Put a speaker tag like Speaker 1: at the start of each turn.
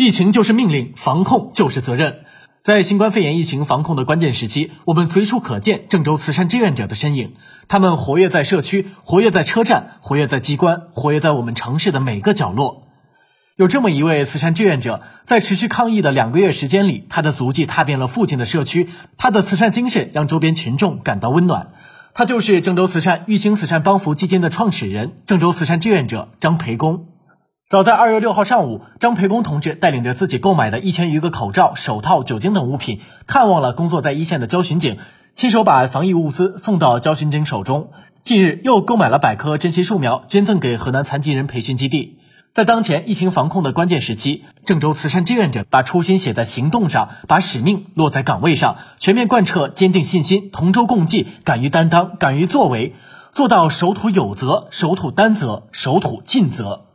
Speaker 1: 疫情就是命令，防控就是责任。在新冠肺炎疫情防控的关键时期，我们随处可见郑州慈善志愿者的身影。他们活跃在社区，活跃在车站，活跃在机关，活跃在我们城市的每个角落。有这么一位慈善志愿者，在持续抗疫的两个月时间里，他的足迹踏遍了附近的社区，他的慈善精神让周边群众感到温暖。他就是郑州慈善玉兴慈善帮扶基金的创始人，郑州慈善志愿者张培公。早在二月六号上午，张培公同志带领着自己购买的一千余个口罩、手套、酒精等物品，看望了工作在一线的交巡警，亲手把防疫物资送到交巡警手中。近日又购买了百棵珍稀树苗，捐赠给河南残疾人培训基地。在当前疫情防控的关键时期，郑州慈善志愿者把初心写在行动上，把使命落在岗位上，全面贯彻坚定信心、同舟共济、敢于担当、敢于作为，做到守土有责、守土担责、守土尽责。